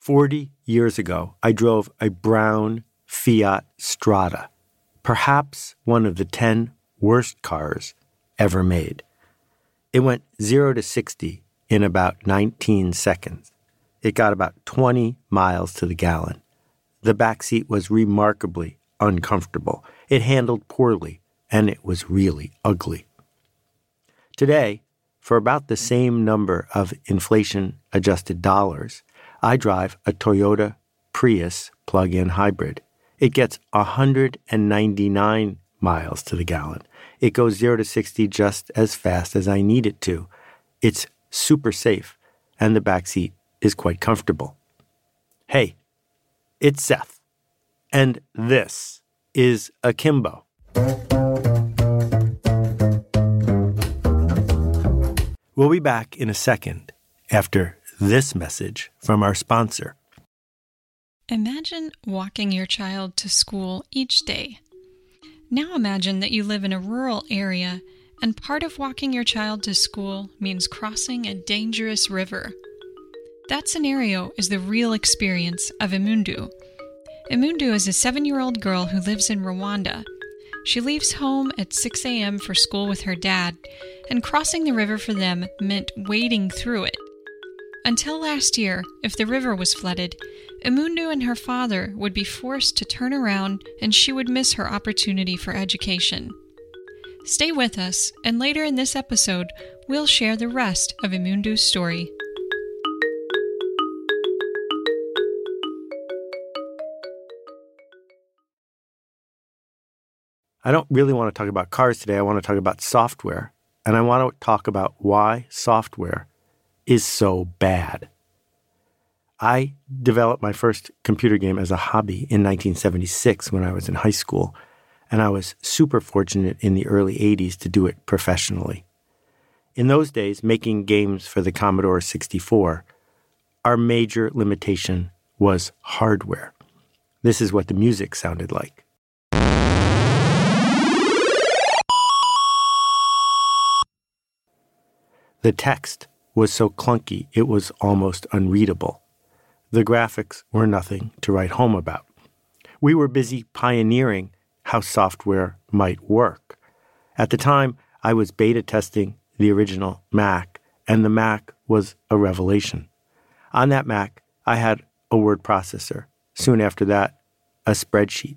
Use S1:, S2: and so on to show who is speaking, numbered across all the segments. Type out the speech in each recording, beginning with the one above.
S1: 40 years ago, I drove a brown Fiat Strada, perhaps one of the 10 worst cars ever made. It went 0 to 60 in about 19 seconds. It got about 20 miles to the gallon. The back seat was remarkably uncomfortable. It handled poorly, and it was really ugly. Today, for about the same number of inflation adjusted dollars, I drive a Toyota Prius plug in hybrid. It gets 199 miles to the gallon. It goes 0 to 60 just as fast as I need it to. It's super safe, and the back seat is quite comfortable. Hey, it's Seth, and this is Akimbo. We'll be back in a second after this message from our sponsor.
S2: Imagine walking your child to school each day. Now imagine that you live in a rural area and part of walking your child to school means crossing a dangerous river. That scenario is the real experience of Imundu. Imundu is a seven year old girl who lives in Rwanda. She leaves home at 6 a.m. for school with her dad, and crossing the river for them meant wading through it. Until last year, if the river was flooded, Imundu and her father would be forced to turn around and she would miss her opportunity for education. Stay with us, and later in this episode, we'll share the rest of Imundu's story.
S1: I don't really want to talk about cars today. I want to talk about software. And I want to talk about why software is so bad. I developed my first computer game as a hobby in 1976 when I was in high school, and I was super fortunate in the early 80s to do it professionally. In those days, making games for the Commodore 64, our major limitation was hardware. This is what the music sounded like. The text was so clunky it was almost unreadable. The graphics were nothing to write home about. We were busy pioneering how software might work. At the time, I was beta testing the original Mac, and the Mac was a revelation. On that Mac, I had a word processor. Soon after that, a spreadsheet.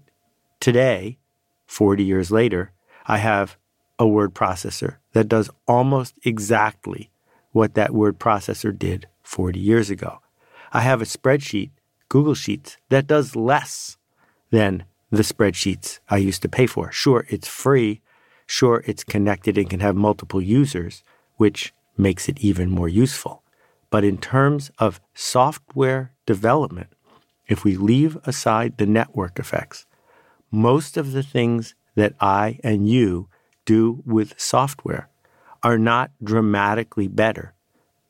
S1: Today, 40 years later, I have a word processor that does almost exactly what that word processor did 40 years ago. I have a spreadsheet, Google Sheets, that does less than the spreadsheets I used to pay for. Sure, it's free. Sure, it's connected and can have multiple users, which makes it even more useful. But in terms of software development, if we leave aside the network effects, most of the things that I and you do with software are not dramatically better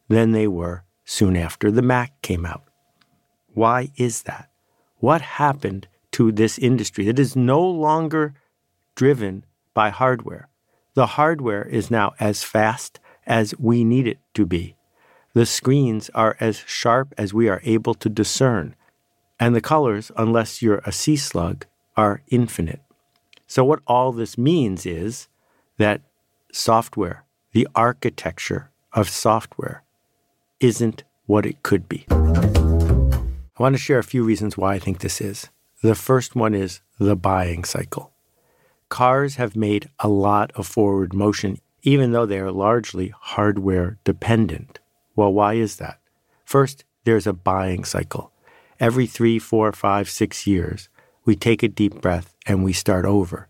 S1: than they were soon after the Mac came out. Why is that? What happened to this industry that is no longer driven by hardware? The hardware is now as fast as we need it to be. The screens are as sharp as we are able to discern. And the colors, unless you're a sea slug, are infinite. So, what all this means is that software the architecture of software isn't what it could be. I want to share a few reasons why I think this is. The first one is the buying cycle. Cars have made a lot of forward motion, even though they are largely hardware dependent. Well, why is that? First, there's a buying cycle. Every three, four, five, six years, we take a deep breath and we start over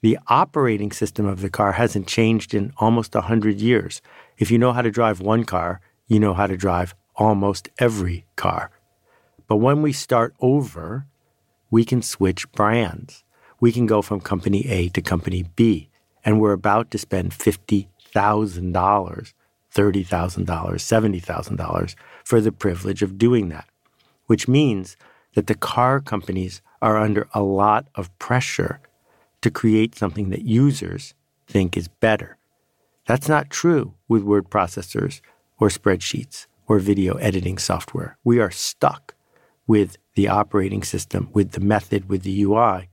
S1: the operating system of the car hasn't changed in almost 100 years. If you know how to drive one car, you know how to drive almost every car. But when we start over, we can switch brands. We can go from company A to company B, and we're about to spend $50,000, $30,000, $70,000 for the privilege of doing that, which means that the car companies are under a lot of pressure to create something that users think is better. That's not true with word processors or spreadsheets or video editing software. We are stuck with the operating system, with the method, with the UI,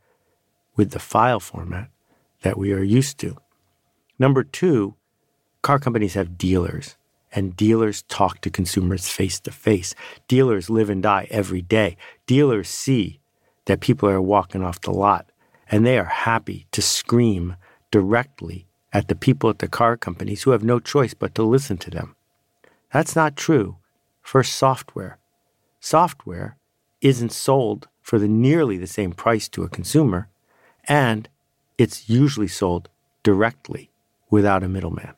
S1: with the file format that we are used to. Number two, car companies have dealers, and dealers talk to consumers face to face. Dealers live and die every day. Dealers see that people are walking off the lot, and they are happy to scream directly at the people at the car companies who have no choice but to listen to them. That's not true for software. Software isn't sold for the nearly the same price to a consumer, and it's usually sold directly without a middleman.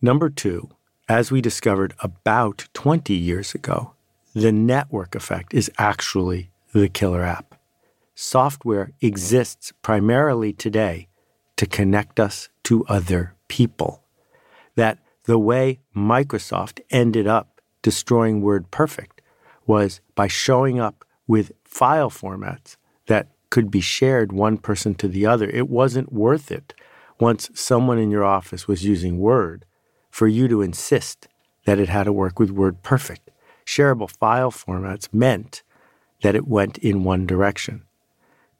S1: Number two, as we discovered about 20 years ago, the network effect is actually the killer app. Software exists primarily today to connect us to other people. That the way Microsoft ended up destroying WordPerfect was by showing up with file formats that could be shared one person to the other. It wasn't worth it once someone in your office was using Word for you to insist that it had to work with WordPerfect. Shareable file formats meant that it went in one direction.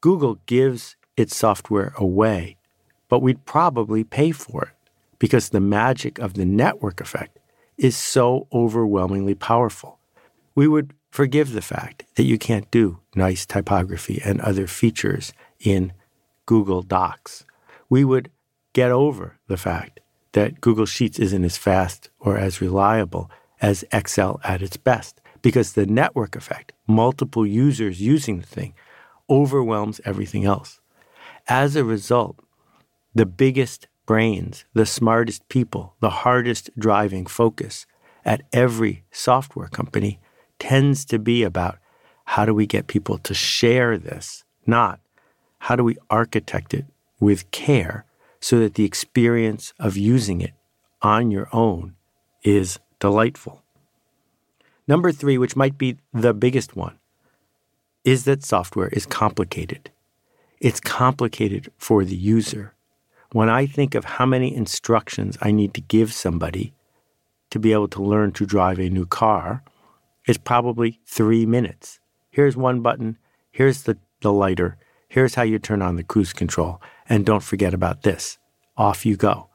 S1: Google gives its software away, but we'd probably pay for it because the magic of the network effect is so overwhelmingly powerful. We would forgive the fact that you can't do nice typography and other features in Google Docs. We would get over the fact that Google Sheets isn't as fast or as reliable as Excel at its best because the network effect, multiple users using the thing, overwhelms everything else. As a result, the biggest brains, the smartest people, the hardest driving focus at every software company tends to be about how do we get people to share this, not how do we architect it with care so that the experience of using it on your own is delightful. Number three, which might be the biggest one, is that software is complicated. It's complicated for the user when I think of how many instructions I need to give somebody to be able to learn to drive a new car, it's probably three minutes. Here's one button, here's the, the lighter, here's how you turn on the cruise control, and don't forget about this. Off you go.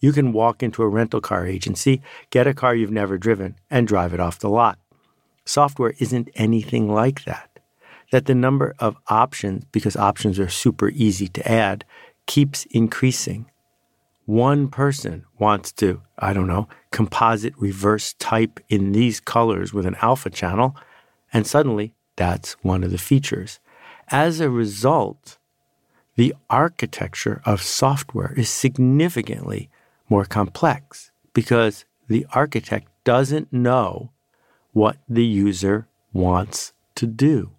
S1: You can walk into a rental car agency, get a car you've never driven, and drive it off the lot. Software isn't anything like that. That the number of options, because options are super easy to add, keeps increasing. One person wants to, I don't know, composite reverse type in these colors with an alpha channel, and suddenly that's one of the features. As a result, the architecture of software is significantly more complex because the architect doesn't know what the user wants to do.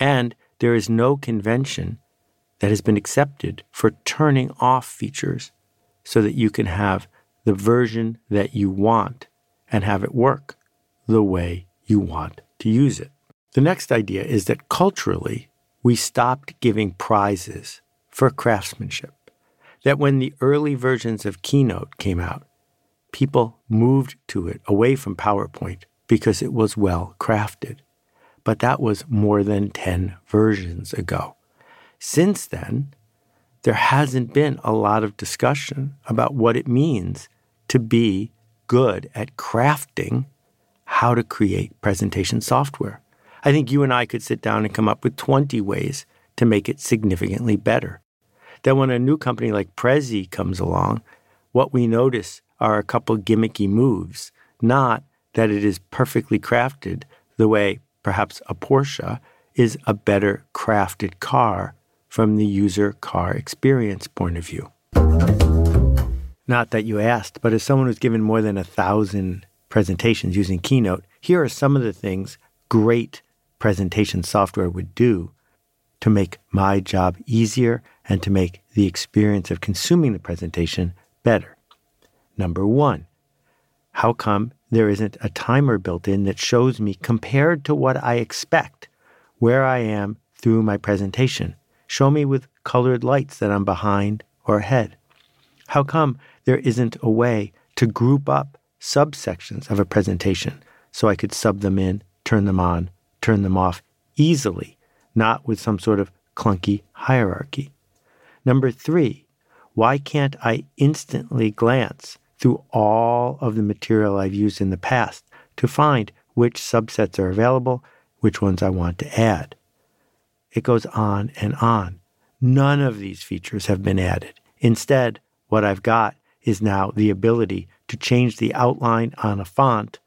S1: And there is no convention that has been accepted for turning off features so that you can have the version that you want and have it work the way you want to use it. The next idea is that culturally, we stopped giving prizes for craftsmanship. That when the early versions of Keynote came out, people moved to it away from PowerPoint because it was well crafted. But that was more than 10 versions ago. Since then, there hasn't been a lot of discussion about what it means to be good at crafting how to create presentation software. I think you and I could sit down and come up with 20 ways to make it significantly better. That when a new company like Prezi comes along, what we notice are a couple gimmicky moves, not that it is perfectly crafted the way perhaps a Porsche is a better crafted car from the user car experience point of view. Not that you asked, but as someone who's given more than a thousand presentations using Keynote, here are some of the things great presentation software would do to make my job easier and to make the experience of consuming the presentation better. Number one, how come there isn't a timer built in that shows me, compared to what I expect, where I am through my presentation? Show me with colored lights that I'm behind or ahead. How come there isn't a way to group up subsections of a presentation so I could sub them in, turn them on, turn them off easily, not with some sort of clunky hierarchy. Number three, why can't I instantly glance through all of the material I've used in the past to find which subsets are available, which ones I want to add? It goes on and on. None of these features have been added. Instead, what I've got is now the ability to change the outline on a font,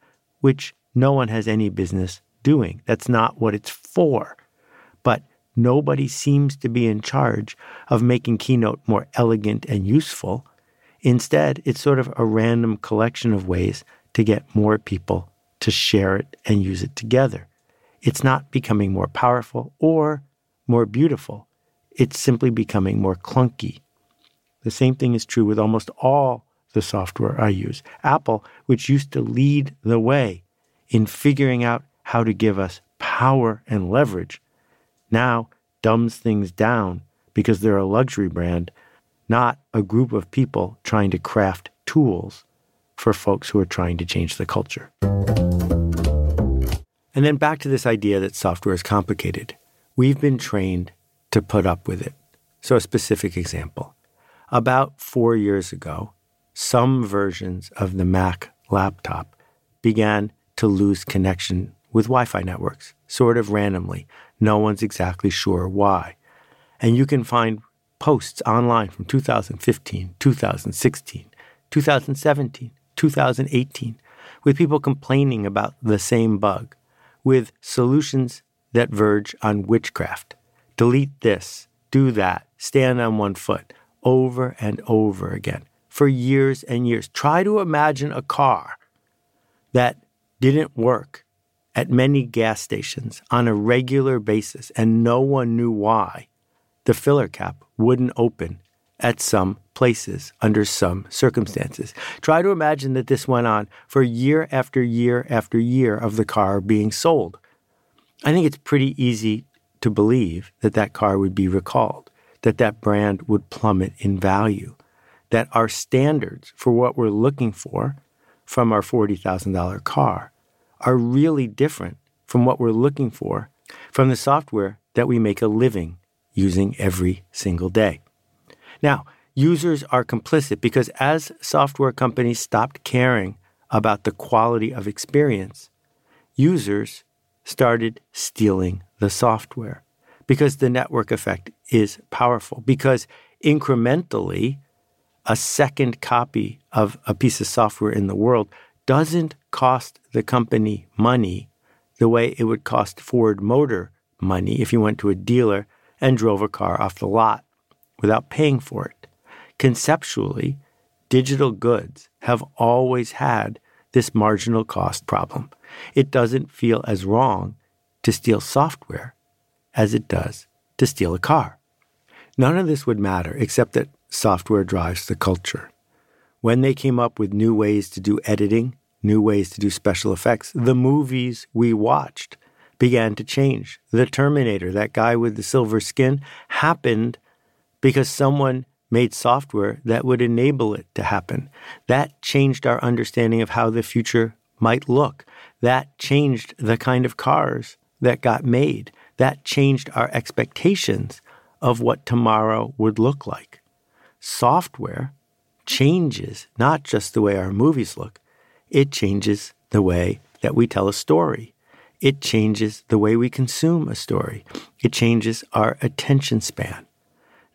S1: which no one has any business doing. That's not what it's for. But nobody seems to be in charge of making Keynote more elegant and useful. Instead, it's sort of a random collection of ways to get more people to share it and use it together. It's not becoming more powerful or more beautiful. It's simply becoming more clunky. The same thing is true with almost all the software I use. Apple, which used to lead the way in figuring out how to give us power and leverage, now dumbs things down because they're a luxury brand, not a group of people trying to craft tools for folks who are trying to change the culture. And then back to this idea that software is complicated. We've been trained to put up with it. So, a specific example. About four years ago, some versions of the Mac laptop began to lose connection with Wi Fi networks, sort of randomly. No one's exactly sure why. And you can find posts online from 2015, 2016, 2017, 2018, with people complaining about the same bug, with solutions that verge on witchcraft. Delete this, do that, stand on one foot, over and over again. For years and years. Try to imagine a car that didn't work at many gas stations on a regular basis and no one knew why the filler cap wouldn't open at some places under some circumstances. Try to imagine that this went on for year after year after year of the car being sold. I think it's pretty easy to believe that that car would be recalled, that that brand would plummet in value that our standards for what we're looking for from our $40,000 car are really different from what we're looking for from the software that we make a living using every single day. Now, users are complicit because as software companies stopped caring about the quality of experience, users started stealing the software because the network effect is powerful. Because incrementally, a second copy of a piece of software in the world doesn't cost the company money the way it would cost Ford Motor money if you went to a dealer and drove a car off the lot without paying for it. Conceptually, digital goods have always had this marginal cost problem. It doesn't feel as wrong to steal software as it does to steal a car. None of this would matter except that software drives the culture. When they came up with new ways to do editing, new ways to do special effects, the movies we watched began to change. The Terminator, that guy with the silver skin, happened because someone made software that would enable it to happen. That changed our understanding of how the future might look. That changed the kind of cars that got made. That changed our expectations of what tomorrow would look like software changes not just the way our movies look, it changes the way that we tell a story. It changes the way we consume a story. It changes our attention span.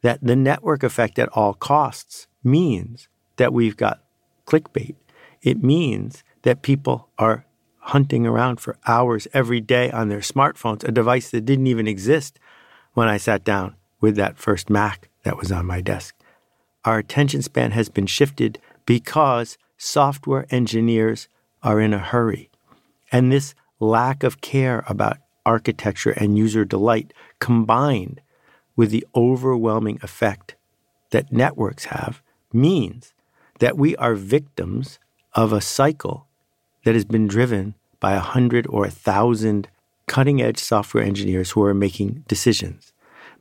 S1: That the network effect at all costs means that we've got clickbait. It means that people are hunting around for hours every day on their smartphones, a device that didn't even exist when I sat down with that first Mac that was on my desk our attention span has been shifted because software engineers are in a hurry. And this lack of care about architecture and user delight combined with the overwhelming effect that networks have means that we are victims of a cycle that has been driven by a hundred or a thousand cutting edge software engineers who are making decisions,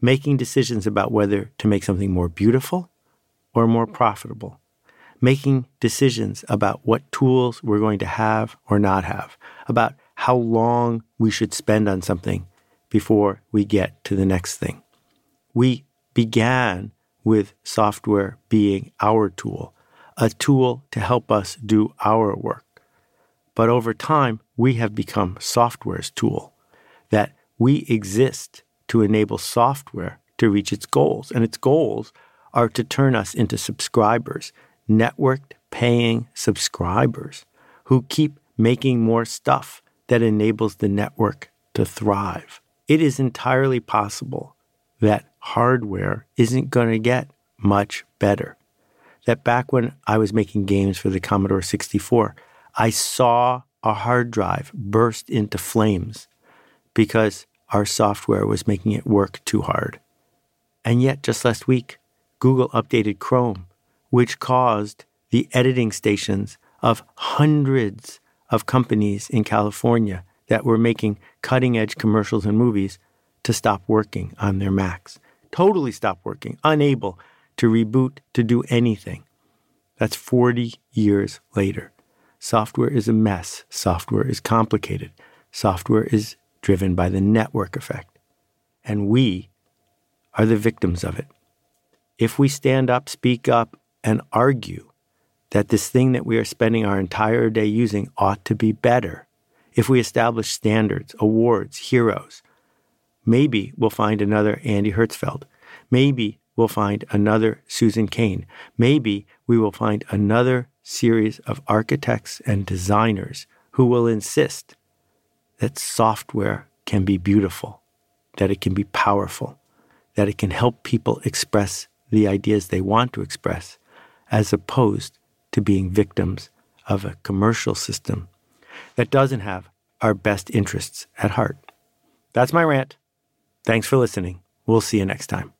S1: making decisions about whether to make something more beautiful or more profitable, making decisions about what tools we're going to have or not have, about how long we should spend on something before we get to the next thing. We began with software being our tool, a tool to help us do our work. But over time, we have become software's tool, that we exist to enable software to reach its goals. And its goals are to turn us into subscribers, networked paying subscribers who keep making more stuff that enables the network to thrive. It is entirely possible that hardware isn't going to get much better. That back when I was making games for the Commodore 64, I saw a hard drive burst into flames because our software was making it work too hard. And yet, just last week, Google updated Chrome, which caused the editing stations of hundreds of companies in California that were making cutting edge commercials and movies to stop working on their Macs. Totally stop working, unable to reboot to do anything. That's 40 years later. Software is a mess. Software is complicated. Software is driven by the network effect. And we are the victims of it. If we stand up, speak up, and argue that this thing that we are spending our entire day using ought to be better, if we establish standards, awards, heroes, maybe we'll find another Andy Hertzfeld. Maybe we'll find another Susan Kare. Maybe we will find another series of architects and designers who will insist that software can be beautiful, that it can be powerful, that it can help people express the ideas they want to express, as opposed to being victims of a commercial system that doesn't have our best interests at heart. That's my rant. Thanks for listening. We'll see you next time.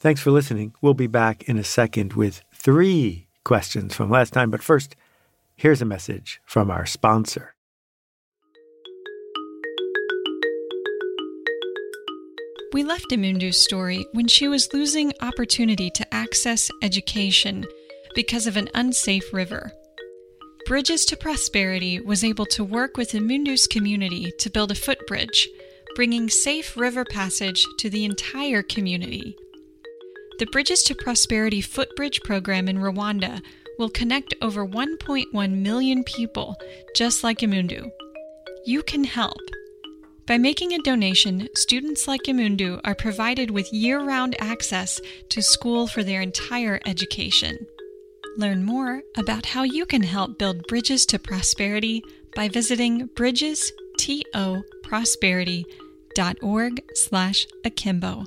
S1: Thanks for listening. We'll be back in a second with three questions from last time. But first, here's a message from our sponsor.
S2: We left Imundu's story when she was losing opportunity to access education because of an unsafe river. Bridges to Prosperity was able to work with Imundu's community to build a footbridge, bringing safe river passage to the entire community. The Bridges to Prosperity Footbridge program in Rwanda will connect over 1.1 million people, just like Imundu. You can help. By making a donation, students like Imundu are provided with year round access to school for their entire education. Learn more about how you can help build Bridges to Prosperity by visiting bridgestoprosperity.org slash akimbo.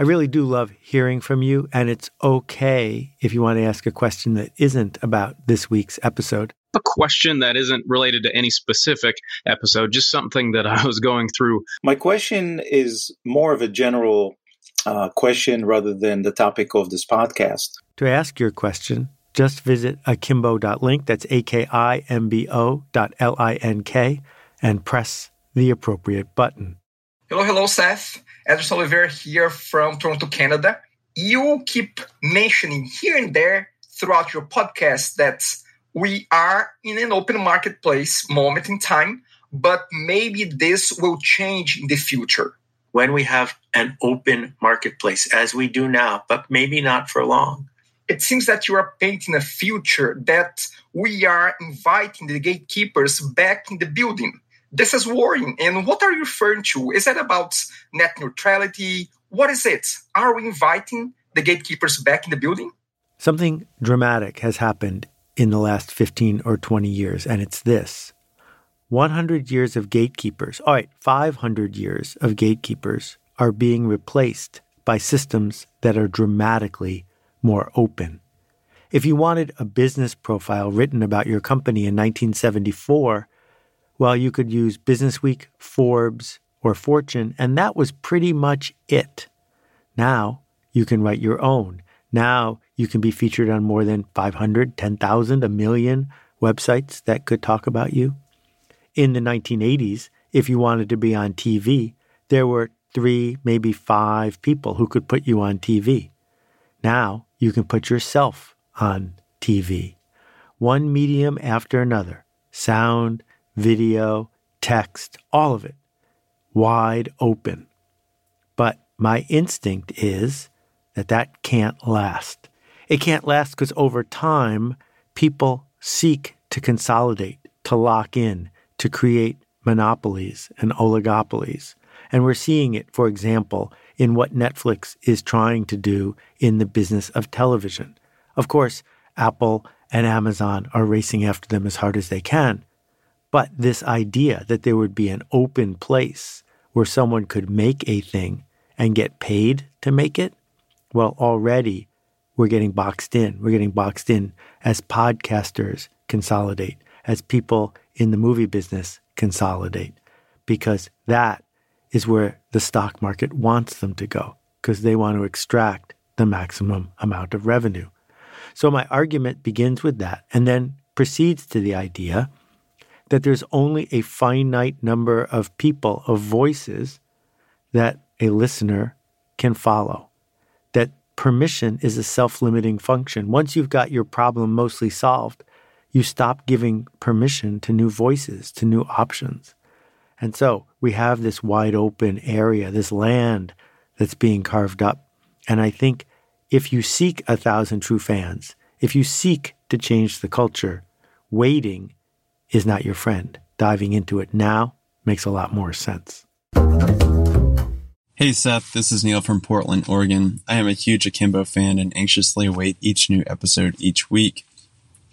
S1: I really do love hearing from you, and it's okay if you want to ask a question that isn't about this week's episode.
S3: A question that isn't related to any specific episode, just something that I was going through.
S4: My question is more of a general uh, question rather than the topic of this podcast.
S1: To ask your question, just visit akimbo.link, that's A K I M B O dot L I N K, and press the appropriate button.
S5: Hello, hello, Seth. Edson Oliveira here from Toronto, Canada. You keep mentioning here and there throughout your podcast that we are in an open marketplace moment in time, but maybe this will change in the future.
S1: When we have an open marketplace, as we do now, but maybe not for long.
S5: It seems that you are painting a future that we are inviting the gatekeepers back in the building this is worrying. And what are you referring to? Is that about net neutrality? What is it? Are we inviting the gatekeepers back in the building?
S1: Something dramatic has happened in the last 15 or 20 years, and it's this 100 years of gatekeepers, all right, 500 years of gatekeepers are being replaced by systems that are dramatically more open. If you wanted a business profile written about your company in 1974, well, you could use Businessweek, Forbes, or Fortune, and that was pretty much it. Now you can write your own. Now you can be featured on more than 500, 10,000, a million websites that could talk about you. In the 1980s, if you wanted to be on TV, there were three, maybe five people who could put you on TV. Now you can put yourself on TV. One medium after another sound, video, text, all of it wide open. But my instinct is that that can't last. It can't last because over time, people seek to consolidate, to lock in, to create monopolies and oligopolies. And we're seeing it, for example, in what Netflix is trying to do in the business of television. Of course, Apple and Amazon are racing after them as hard as they can. But this idea that there would be an open place where someone could make a thing and get paid to make it, well, already we're getting boxed in. We're getting boxed in as podcasters consolidate, as people in the movie business consolidate, because that is where the stock market wants them to go, because they want to extract the maximum amount of revenue. So my argument begins with that and then proceeds to the idea that there's only a finite number of people, of voices that a listener can follow. That permission is a self limiting function. Once you've got your problem mostly solved, you stop giving permission to new voices, to new options. And so we have this wide open area, this land that's being carved up. And I think if you seek a thousand true fans, if you seek to change the culture, waiting is not your friend. Diving into it now makes a lot more sense.
S6: Hey Seth, this is Neil from Portland, Oregon. I am a huge Akimbo fan and anxiously await each new episode each week.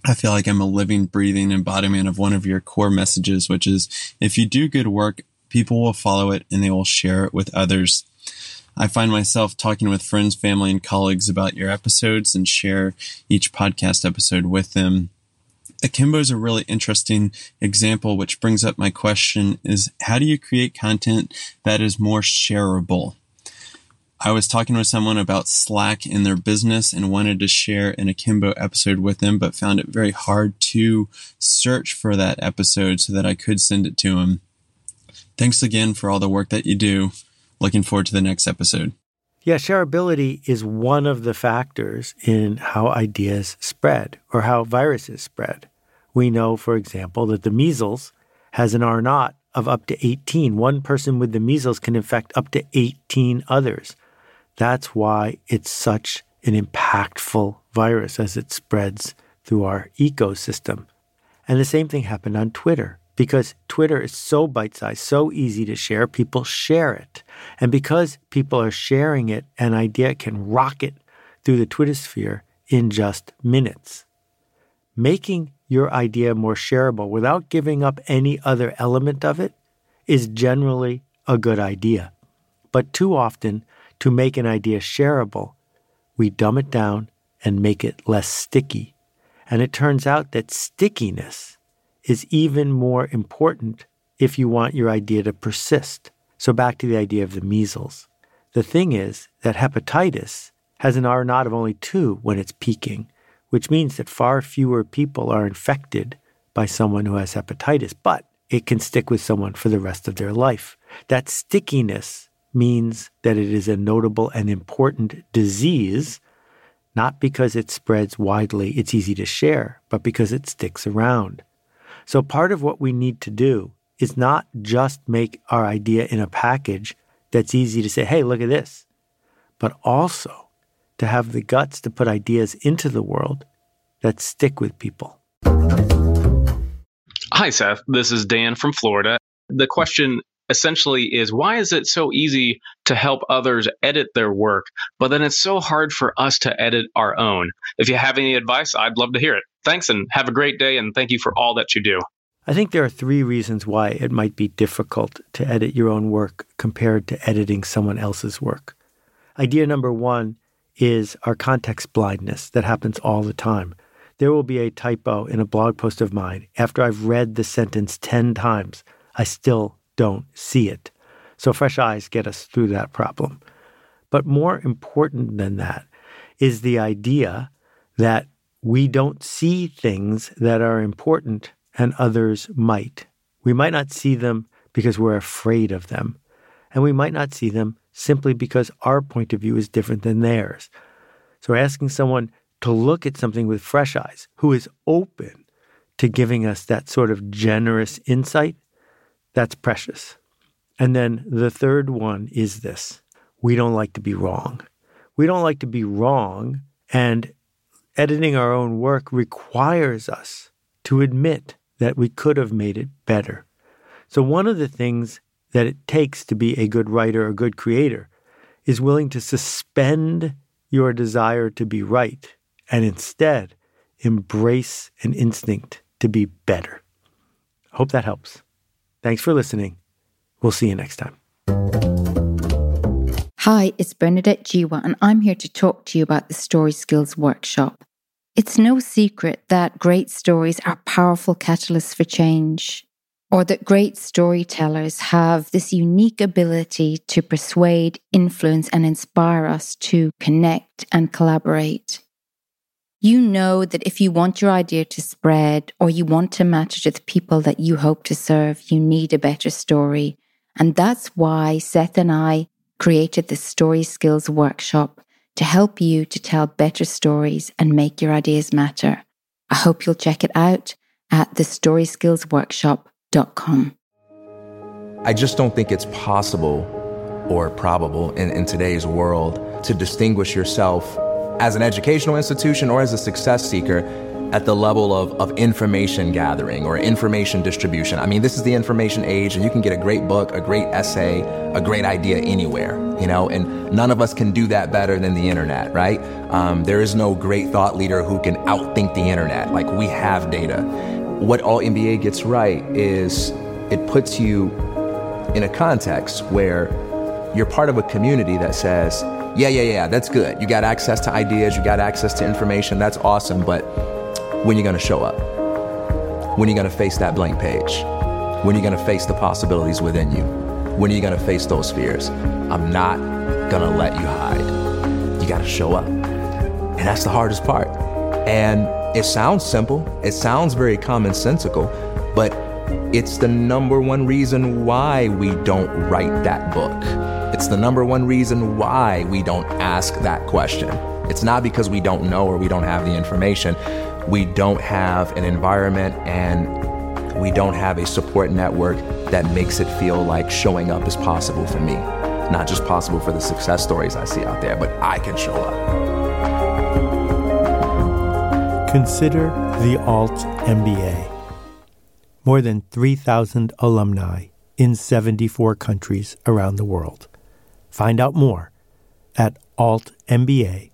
S6: I feel like I'm a living, breathing embodiment of one of your core messages, which is if you do good work, people will follow it and they will share it with others. I find myself talking with friends, family, and colleagues about your episodes and share each podcast episode with them. Akimbo is a really interesting example, which brings up my question is how do you create content that is more shareable? I was talking with someone about Slack in their business and wanted to share an Akimbo episode with them, but found it very hard to search for that episode so that I could send it to them. Thanks again for all the work that you do. Looking forward to the next episode.
S1: Yeah, shareability is one of the factors in how ideas spread or how viruses spread. We know, for example, that the measles has an R naught of up to 18. One person with the measles can infect up to 18 others. That's why it's such an impactful virus as it spreads through our ecosystem. And the same thing happened on Twitter because Twitter is so bite sized, so easy to share, people share it. And because people are sharing it, an idea can rocket through the Twitter sphere in just minutes. Making your idea more shareable without giving up any other element of it is generally a good idea. But too often, to make an idea shareable, we dumb it down and make it less sticky. And it turns out that stickiness is even more important if you want your idea to persist. So, back to the idea of the measles. The thing is that hepatitis has an R naught of only two when it's peaking, which means that far fewer people are infected by someone who has hepatitis, but it can stick with someone for the rest of their life. That stickiness means that it is a notable and important disease, not because it spreads widely, it's easy to share, but because it sticks around. So, part of what we need to do is not just make our idea in a package that's easy to say, hey, look at this, but also to have the guts to put ideas into the world that stick with people.
S3: Hi, Seth. This is Dan from Florida. The question essentially is why is it so easy to help others edit their work, but then it's so hard for us to edit our own? If you have any advice, I'd love to hear it. Thanks and have a great day, and thank you for all that you do.
S1: I think there are three reasons why it might be difficult to edit your own work compared to editing someone else's work. Idea number one is our context blindness that happens all the time. There will be a typo in a blog post of mine. After I've read the sentence 10 times, I still don't see it. So fresh eyes get us through that problem. But more important than that is the idea that we don't see things that are important and others might. We might not see them because we're afraid of them. And we might not see them simply because our point of view is different than theirs. So asking someone to look at something with fresh eyes, who is open to giving us that sort of generous insight, that's precious. And then the third one is this we don't like to be wrong. We don't like to be wrong, and editing our own work requires us to admit that we could have made it better. So, one of the things that it takes to be a good writer, a good creator, is willing to suspend your desire to be right and instead embrace an instinct to be better. Hope that helps. Thanks for listening. We'll see you next time.
S7: Hi, it's Bernadette Jiwa, and I'm here to talk to you about the Story Skills Workshop. It's no secret that great stories are powerful catalysts for change, or that great storytellers have this unique ability to persuade, influence, and inspire us to connect and collaborate. You know that if you want your idea to spread or you want to match it to the people that you hope to serve, you need a better story. And that's why Seth and I created the Story Skills Workshop to help you to tell better stories and make your ideas matter. I hope you'll check it out at thestoryskillsworkshop.com.
S8: I just don't think it's possible or probable in, in today's world to distinguish yourself as an educational institution or as a success seeker at the level of, of information gathering or information distribution. I mean, this is the information age, and you can get a great book, a great essay, a great idea anywhere, you know, and none of us can do that better than the internet, right? Um, there is no great thought leader who can outthink the internet. Like, we have data. What Alt MBA gets right is it puts you in a context where you're part of a community that says, yeah, yeah, yeah, that's good. You got access to ideas, you got access to information, that's awesome, but when are you gonna show up? When are you gonna face that blank page? When are you gonna face the possibilities within you? When are you gonna face those fears? I'm not gonna let you hide. You gotta show up. And that's the hardest part. And it sounds simple, it sounds very commonsensical, but it's the number one reason why we don't write that book. It's the number one reason why we don't ask that question. It's not because we don't know or we don't have the information. We don't have an environment and we don't have a support network that makes it feel like showing up is possible for me. Not just possible for the success stories I see out there, but I can show up.
S1: Consider the Alt MBA. More than 3,000 alumni in 74 countries around the world. Find out more at altmba.com.